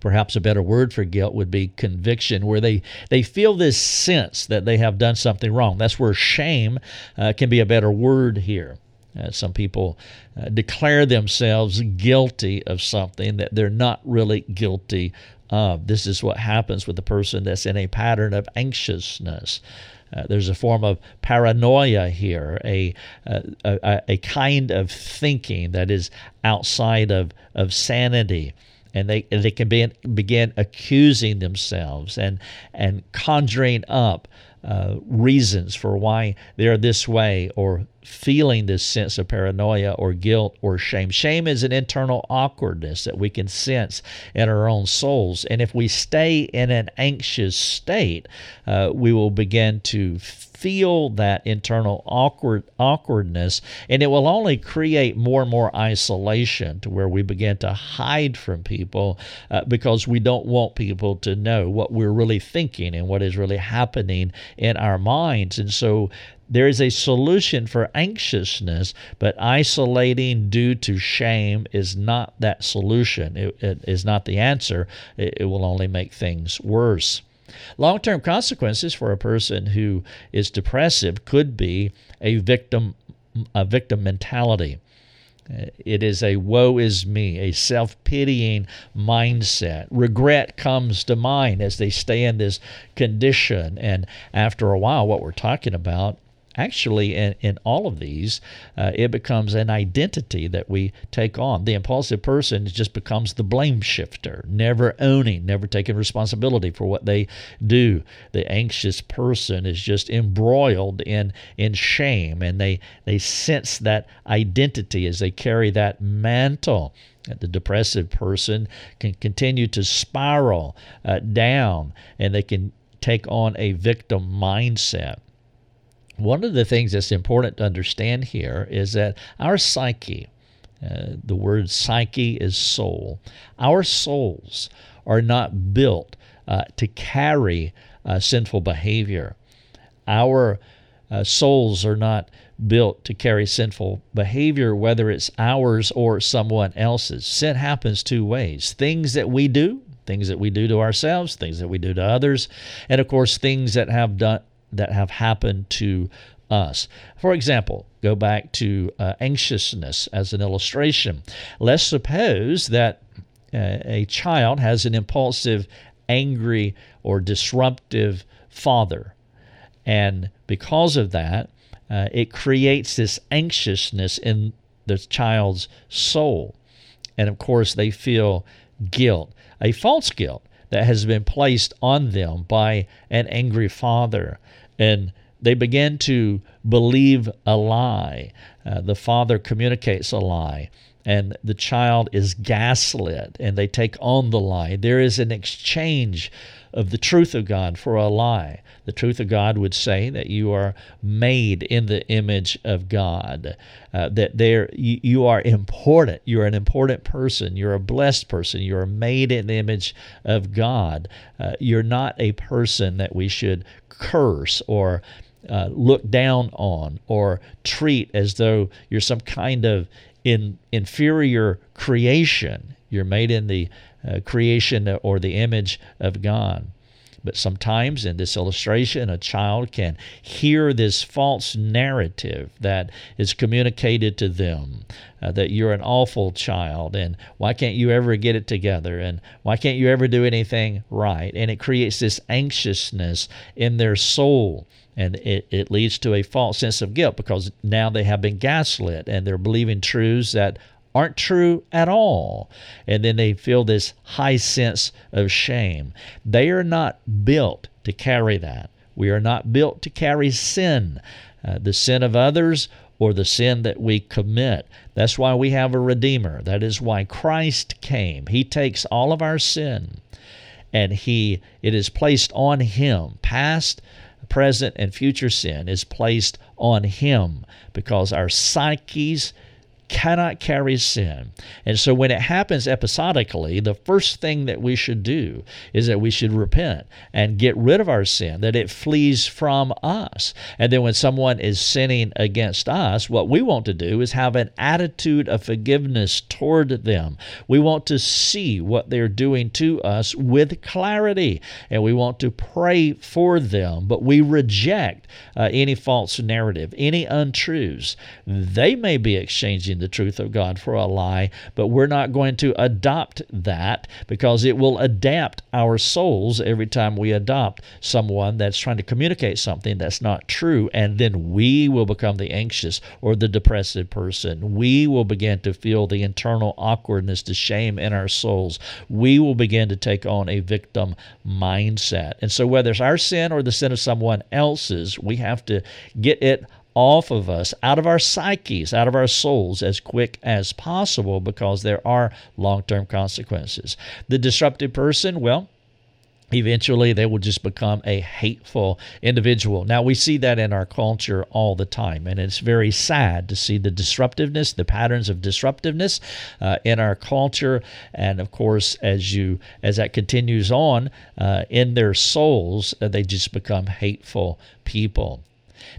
Speaker 2: Perhaps a better word for guilt would be conviction, where they, they feel this sense that they have done something wrong. That's where shame uh, can be a better word here. Uh, some people uh, declare themselves guilty of something that they're not really guilty of. This is what happens with a person that's in a pattern of anxiousness. Uh, there's a form of paranoia here, a, a, a, kind of thinking that is outside of, of sanity. And they, and they can be, begin accusing themselves and, and conjuring up uh, reasons for why they're this way or feeling this sense of paranoia or guilt or shame. Shame is an internal awkwardness that we can sense in our own souls. And if we stay in an anxious state, uh, we will begin to feel that internal awkward awkwardness and it will only create more and more isolation to where we begin to hide from people uh, because we don't want people to know what we're really thinking and what is really happening in our minds and so there is a solution for anxiousness, but isolating due to shame is not that solution. it, it is not the answer. It, it will only make things worse. Long term consequences for a person who is depressive could be a victim, a victim mentality. Uh, it is a woe is me, a self pitying mindset. Regret comes to mind as they stay in this condition. And after a while, what we're talking about actually in, in all of these uh, it becomes an identity that we take on. The impulsive person just becomes the blame shifter never owning never taking responsibility for what they do. The anxious person is just embroiled in in shame and they they sense that identity as they carry that mantle. The depressive person can continue to spiral uh, down and they can take on a victim mindset one of the things that's important to understand here is that our psyche, uh, the word psyche is soul, our souls are not built uh, to carry uh, sinful behavior. Our uh, souls are not built to carry sinful behavior, whether it's ours or someone else's. Sin happens two ways things that we do, things that we do to ourselves, things that we do to others, and of course, things that have done that have happened to us. For example, go back to uh, anxiousness as an illustration. Let's suppose that uh, a child has an impulsive, angry, or disruptive father. And because of that, uh, it creates this anxiousness in the child's soul. And of course, they feel guilt, a false guilt that has been placed on them by an angry father. And they begin to believe a lie. Uh, the father communicates a lie and the child is gaslit and they take on the lie. There is an exchange of the truth of God for a lie. The truth of God would say that you are made in the image of God, uh, that there you, you, are important. You're an important person. You're a blessed person. You are made in the image of God. Uh, you're not a person that we should curse or uh, look down on or treat as though you're some kind of in inferior creation. You're made in the uh, creation or the image of God. But sometimes in this illustration, a child can hear this false narrative that is communicated to them uh, that you're an awful child and why can't you ever get it together and why can't you ever do anything right? And it creates this anxiousness in their soul and it, it leads to a false sense of guilt because now they have been gaslit and they're believing truths that aren't true at all. And then they feel this high sense of shame. They are not built to carry that. We are not built to carry sin, uh, the sin of others or the sin that we commit. That's why we have a Redeemer. That is why Christ came. He takes all of our sin and he it is placed on him past present, and future sin is placed on him because our psyches cannot carry sin. And so when it happens episodically, the first thing that we should do is that we should repent and get rid of our sin, that it flees from us. And then when someone is sinning against us, what we want to do is have an attitude of forgiveness toward them. We want to see what they're doing to us with clarity, and we want to pray for them, but we reject uh, any false narrative, any untruths. They may be exchanging the truth of God for a lie, but we're not going to adopt that because it will adapt our souls every time we adopt someone that's trying to communicate something that's not true. And then we will become the anxious or the depressive person. We will begin to feel the internal awkwardness, the shame in our souls. We will begin to take on a victim mindset. And so, whether it's our sin or the sin of someone else's, we have to get it off of us, out of our psyches, out of our souls as quick as possible because there are long term consequences. The disruptive person, well, eventually they will just become a hateful individual. Now, we see that in our culture all the time, and it's very sad to see the disruptiveness, the patterns of disruptiveness uh, in our culture. And of course, as you as that continues on uh, in their souls, uh, they just become hateful people.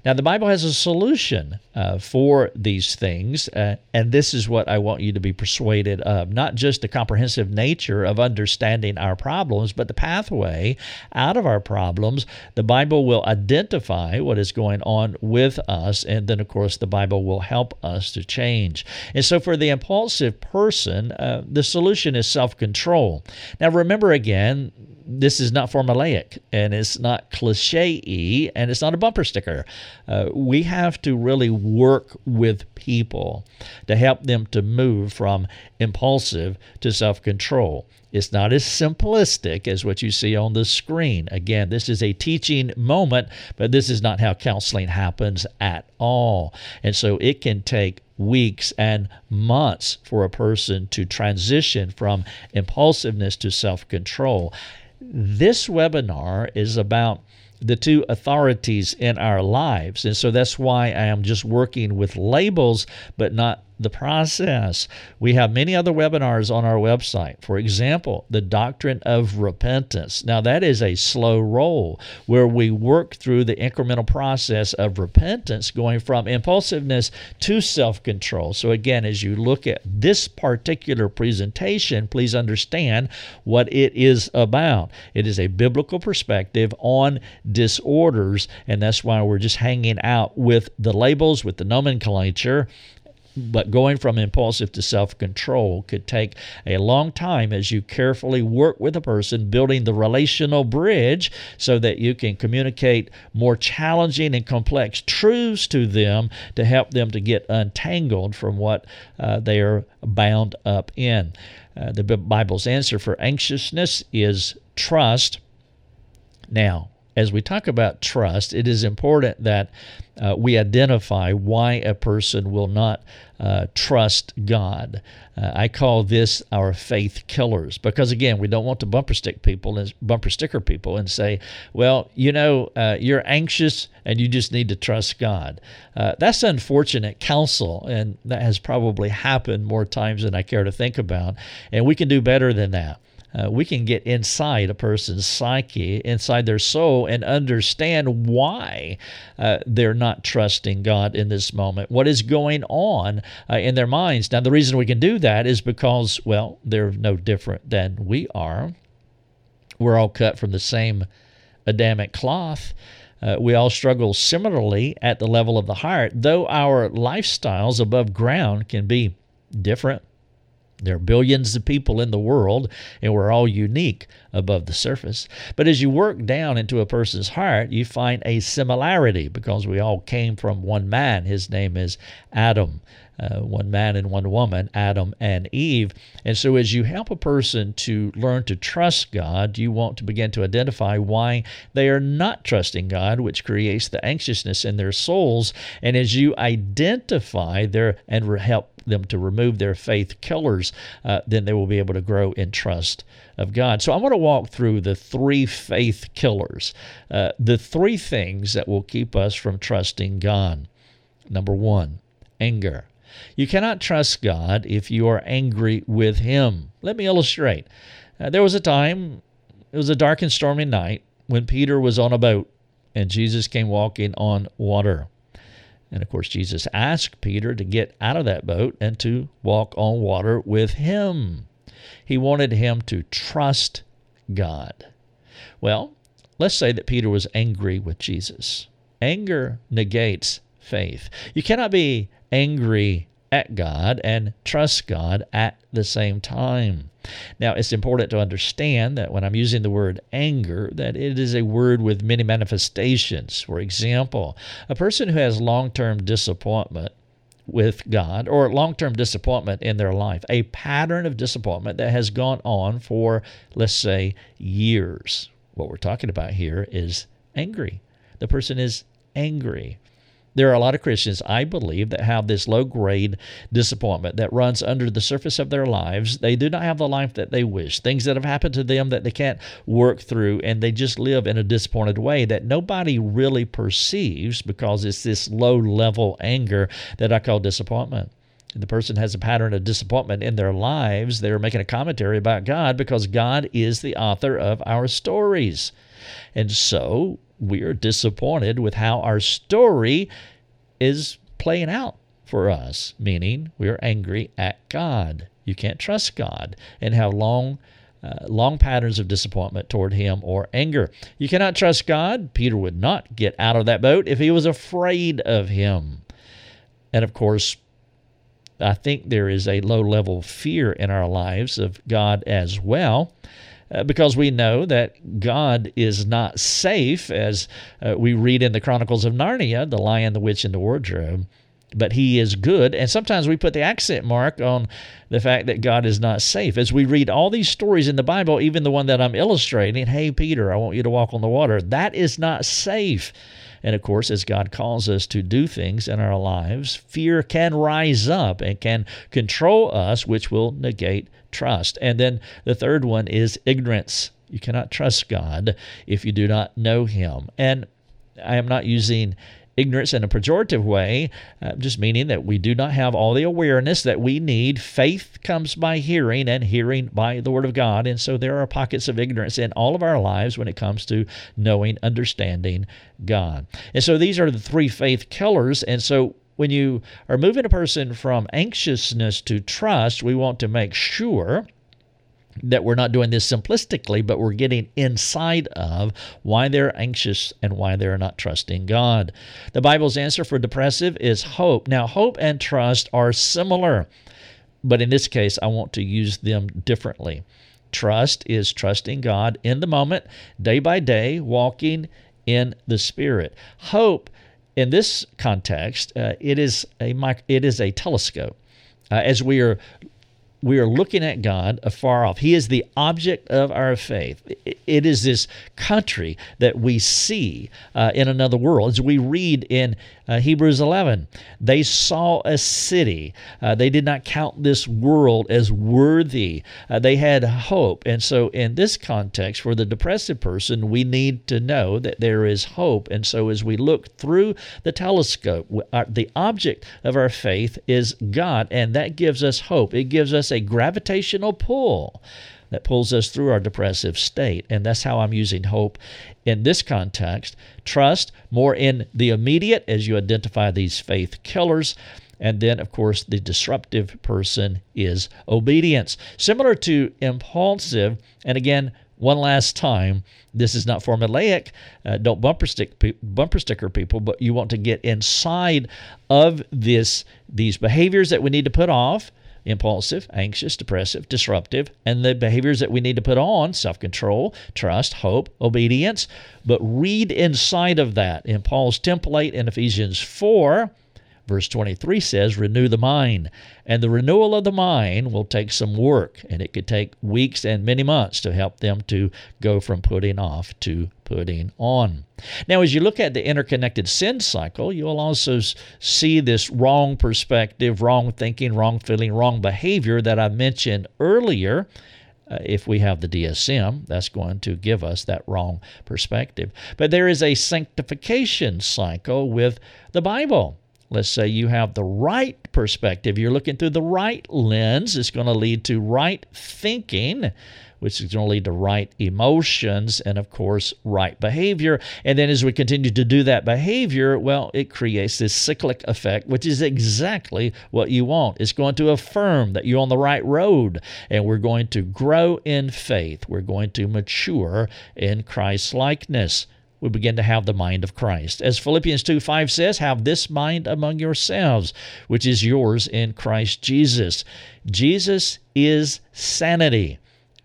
Speaker 2: Now, the Bible has a solution uh, for these things, uh, and this is what I want you to be persuaded of not just the comprehensive nature of understanding our problems, but the pathway out of our problems. The Bible will identify what is going on with us, and then, of course, the Bible will help us to change. And so, for the impulsive person, uh, the solution is self control. Now, remember again, this is not formulaic and it's not cliche and it's not a bumper sticker. Uh, we have to really work with people to help them to move from impulsive to self control. It's not as simplistic as what you see on the screen. Again, this is a teaching moment, but this is not how counseling happens at all. And so it can take weeks and months for a person to transition from impulsiveness to self control. This webinar is about the two authorities in our lives. And so that's why I am just working with labels, but not the process. We have many other webinars on our website. For example, the doctrine of repentance. Now, that is a slow roll where we work through the incremental process of repentance, going from impulsiveness to self control. So, again, as you look at this particular presentation, please understand what it is about. It is a biblical perspective on disorders, and that's why we're just hanging out with the labels, with the nomenclature but going from impulsive to self control could take a long time as you carefully work with a person, building the relational bridge so that you can communicate more challenging and complex truths to them to help them to get untangled from what uh, they are bound up in. Uh, the Bible's answer for anxiousness is trust. Now, as we talk about trust, it is important that uh, we identify why a person will not uh, trust God. Uh, I call this our faith killers because again, we don't want to bumper stick people and bumper sticker people and say, "Well, you know, uh, you're anxious and you just need to trust God." Uh, that's unfortunate counsel, and that has probably happened more times than I care to think about. And we can do better than that uh, we can get inside a person's psyche, inside their soul, and understand why uh, they're not trusting God in this moment. What is going on uh, in their minds? Now, the reason we can do that is because, well, they're no different than we are. We're all cut from the same Adamic cloth. Uh, we all struggle similarly at the level of the heart, though our lifestyles above ground can be different. There are billions of people in the world, and we're all unique above the surface. But as you work down into a person's heart, you find a similarity because we all came from one man. His name is Adam. Uh, one man and one woman, Adam and Eve. And so, as you help a person to learn to trust God, you want to begin to identify why they are not trusting God, which creates the anxiousness in their souls. And as you identify their and help them to remove their faith killers, uh, then they will be able to grow in trust of God. So I want to walk through the three faith killers, uh, the three things that will keep us from trusting God. Number one, anger. You cannot trust God if you are angry with Him. Let me illustrate. Uh, there was a time, it was a dark and stormy night, when Peter was on a boat and Jesus came walking on water. And of course, Jesus asked Peter to get out of that boat and to walk on water with him. He wanted him to trust God. Well, let's say that Peter was angry with Jesus. Anger negates faith. You cannot be angry at God and trust God at the same time. Now, it's important to understand that when I'm using the word anger, that it is a word with many manifestations. For example, a person who has long-term disappointment with God or long term disappointment in their life, a pattern of disappointment that has gone on for, let's say, years. What we're talking about here is angry. The person is angry. There are a lot of Christians, I believe, that have this low grade disappointment that runs under the surface of their lives. They do not have the life that they wish, things that have happened to them that they can't work through, and they just live in a disappointed way that nobody really perceives because it's this low level anger that I call disappointment the person has a pattern of disappointment in their lives, they're making a commentary about God because God is the author of our stories. And so we are disappointed with how our story is playing out for us, meaning we are angry at God. You can't trust God and have long uh, long patterns of disappointment toward him or anger. You cannot trust God. Peter would not get out of that boat if he was afraid of him. And of course, I think there is a low level fear in our lives of God as well. Uh, because we know that God is not safe, as uh, we read in the Chronicles of Narnia, the lion, the witch, and the wardrobe. But he is good. And sometimes we put the accent mark on the fact that God is not safe. As we read all these stories in the Bible, even the one that I'm illustrating, hey, Peter, I want you to walk on the water, that is not safe. And of course, as God calls us to do things in our lives, fear can rise up and can control us, which will negate trust. And then the third one is ignorance. You cannot trust God if you do not know Him. And I am not using ignorance in a pejorative way, uh, just meaning that we do not have all the awareness that we need. Faith comes by hearing, and hearing by the Word of God. And so there are pockets of ignorance in all of our lives when it comes to knowing, understanding God. And so these are the three faith killers. And so when you are moving a person from anxiousness to trust, we want to make sure that we're not doing this simplistically, but we're getting inside of why they're anxious and why they're not trusting God. The Bible's answer for depressive is hope. Now, hope and trust are similar, but in this case, I want to use them differently. Trust is trusting God in the moment, day by day, walking in the Spirit. Hope, in this context, uh, it is a it is a telescope. Uh, as we are we are looking at God afar off. He is the object of our faith. It is this country that we see uh, in another world. As we read in uh, Hebrews 11, they saw a city. Uh, they did not count this world as worthy. Uh, they had hope. And so, in this context, for the depressive person, we need to know that there is hope. And so, as we look through the telescope, uh, the object of our faith is God, and that gives us hope. It gives us a gravitational pull that pulls us through our depressive state. And that's how I'm using hope in this context. Trust more in the immediate as you identify these faith killers. And then, of course, the disruptive person is obedience. Similar to impulsive, and again, one last time, this is not formulaic. Uh, don't bumper stick bumper sticker people, but you want to get inside of this these behaviors that we need to put off impulsive, anxious, depressive, disruptive, and the behaviors that we need to put on self control, trust, hope, obedience. But read inside of that in Paul's template in Ephesians 4 Verse 23 says, Renew the mind. And the renewal of the mind will take some work, and it could take weeks and many months to help them to go from putting off to putting on. Now, as you look at the interconnected sin cycle, you'll also see this wrong perspective, wrong thinking, wrong feeling, wrong behavior that I mentioned earlier. Uh, if we have the DSM, that's going to give us that wrong perspective. But there is a sanctification cycle with the Bible. Let's say you have the right perspective, you're looking through the right lens, it's going to lead to right thinking, which is going to lead to right emotions and, of course, right behavior. And then as we continue to do that behavior, well, it creates this cyclic effect, which is exactly what you want. It's going to affirm that you're on the right road, and we're going to grow in faith. We're going to mature in Christ likeness we begin to have the mind of Christ. As Philippians 2 5 says, have this mind among yourselves, which is yours in Christ Jesus. Jesus is sanity.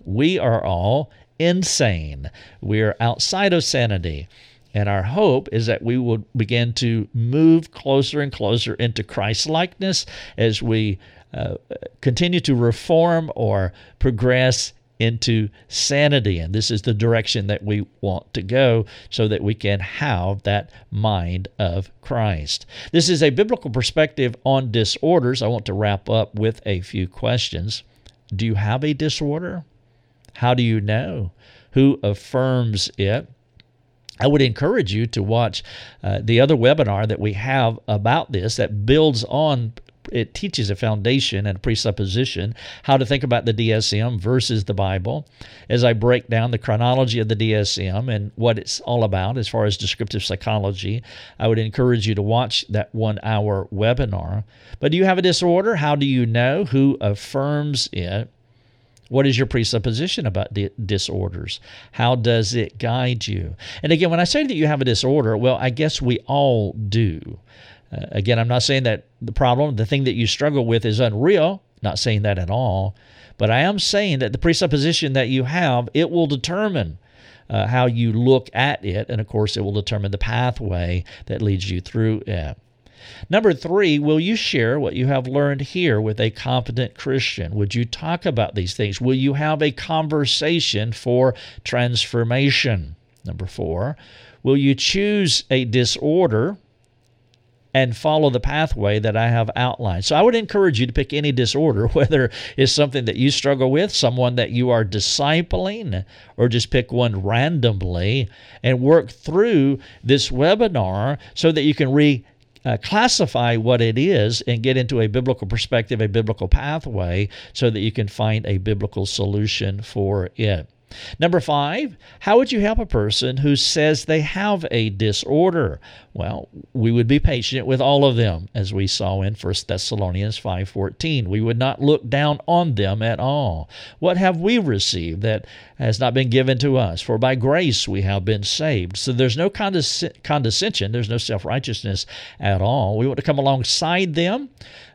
Speaker 2: We are all insane. We are outside of sanity. And our hope is that we will begin to move closer and closer into Christ likeness as we uh, continue to reform or progress into sanity. And this is the direction that we want to go so that we can have that mind of Christ. This is a biblical perspective on disorders. I want to wrap up with a few questions. Do you have a disorder? How do you know? Who affirms it? I would encourage you to watch uh, the other webinar that we have about this that builds on it teaches a foundation and a presupposition how to think about the DSM versus the Bible. As I break down the chronology of the DSM and what it's all about as far as descriptive psychology, I would encourage you to watch that one hour webinar. But do you have a disorder? How do you know? Who affirms it? What is your presupposition about di- disorders? How does it guide you? And again, when I say that you have a disorder, well, I guess we all do. Uh, again, I'm not saying that the problem, the thing that you struggle with is unreal, not saying that at all, but I am saying that the presupposition that you have, it will determine uh, how you look at it, and of course, it will determine the pathway that leads you through it. Number three, will you share what you have learned here with a competent Christian? Would you talk about these things? Will you have a conversation for transformation? Number four, will you choose a disorder and follow the pathway that I have outlined. So I would encourage you to pick any disorder, whether it's something that you struggle with, someone that you are discipling, or just pick one randomly and work through this webinar so that you can re uh, classify what it is and get into a biblical perspective, a biblical pathway, so that you can find a biblical solution for it. Number five, how would you help a person who says they have a disorder? Well, we would be patient with all of them, as we saw in 1 Thessalonians 5.14. We would not look down on them at all. What have we received that has not been given to us? For by grace we have been saved. So there's no condescension, there's no self-righteousness at all. We want to come alongside them.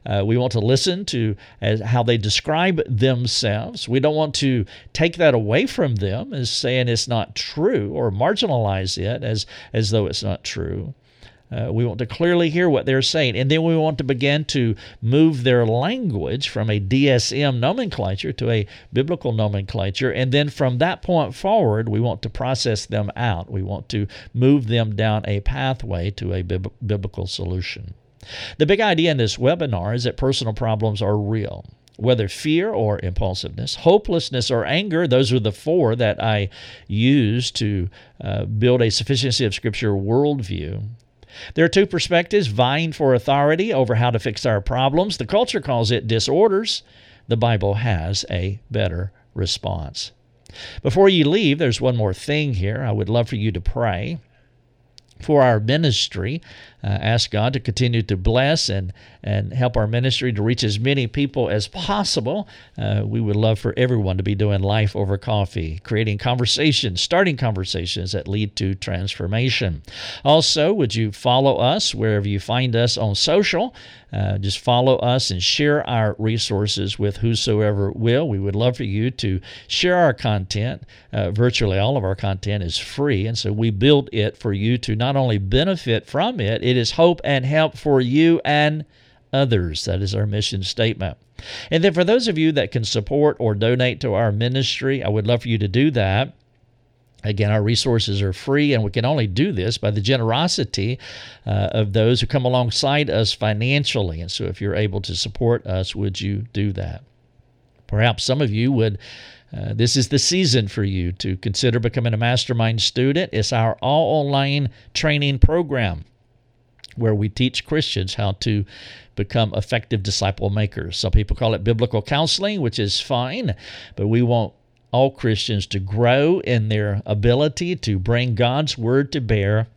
Speaker 2: Uh, we want to listen to as, how they describe themselves. We don't want to take that away from them as saying it's not true or marginalize it as, as though it's not true. Uh, we want to clearly hear what they're saying. And then we want to begin to move their language from a DSM nomenclature to a biblical nomenclature. And then from that point forward, we want to process them out. We want to move them down a pathway to a bib- biblical solution. The big idea in this webinar is that personal problems are real. Whether fear or impulsiveness, hopelessness or anger, those are the four that I use to uh, build a sufficiency of Scripture worldview. There are two perspectives vying for authority over how to fix our problems. The culture calls it disorders. The Bible has a better response. Before you leave, there's one more thing here. I would love for you to pray for our ministry. Uh, ask God to continue to bless and, and help our ministry to reach as many people as possible. Uh, we would love for everyone to be doing life over coffee, creating conversations, starting conversations that lead to transformation. Also, would you follow us wherever you find us on social? Uh, just follow us and share our resources with whosoever will. We would love for you to share our content. Uh, virtually all of our content is free, and so we build it for you to not only benefit from it, it is hope and help for you and others. That is our mission statement. And then for those of you that can support or donate to our ministry, I would love for you to do that. Again, our resources are free, and we can only do this by the generosity uh, of those who come alongside us financially. And so, if you're able to support us, would you do that? Perhaps some of you would. Uh, this is the season for you to consider becoming a mastermind student. It's our all online training program where we teach Christians how to become effective disciple makers. Some people call it biblical counseling, which is fine, but we want all Christians to grow in their ability to bring God's word to bear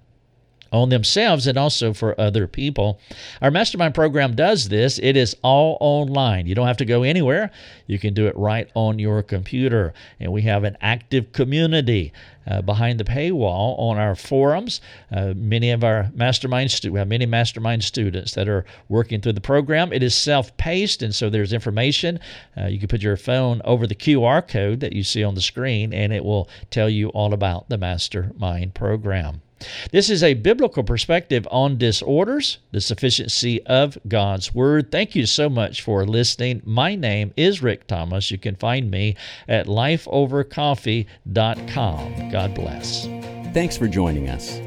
Speaker 2: on themselves and also for other people. Our mastermind program does this. It is all online. You don't have to go anywhere. You can do it right on your computer. And we have an active community uh, behind the paywall on our forums. Uh, many of our mastermind stu- we have many mastermind students that are working through the program. It is self-paced, and so there's information. Uh, you can put your phone over the QR code that you see on the screen, and it will tell you all about the mastermind program. This is a biblical perspective on disorders, the sufficiency of God's Word. Thank you so much for listening. My name is Rick Thomas. You can find me at lifeovercoffee.com. God bless.
Speaker 1: Thanks for joining us.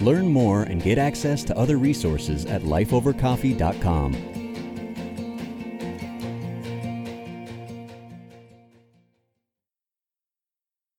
Speaker 1: Learn more and get access to other resources at lifeovercoffee.com.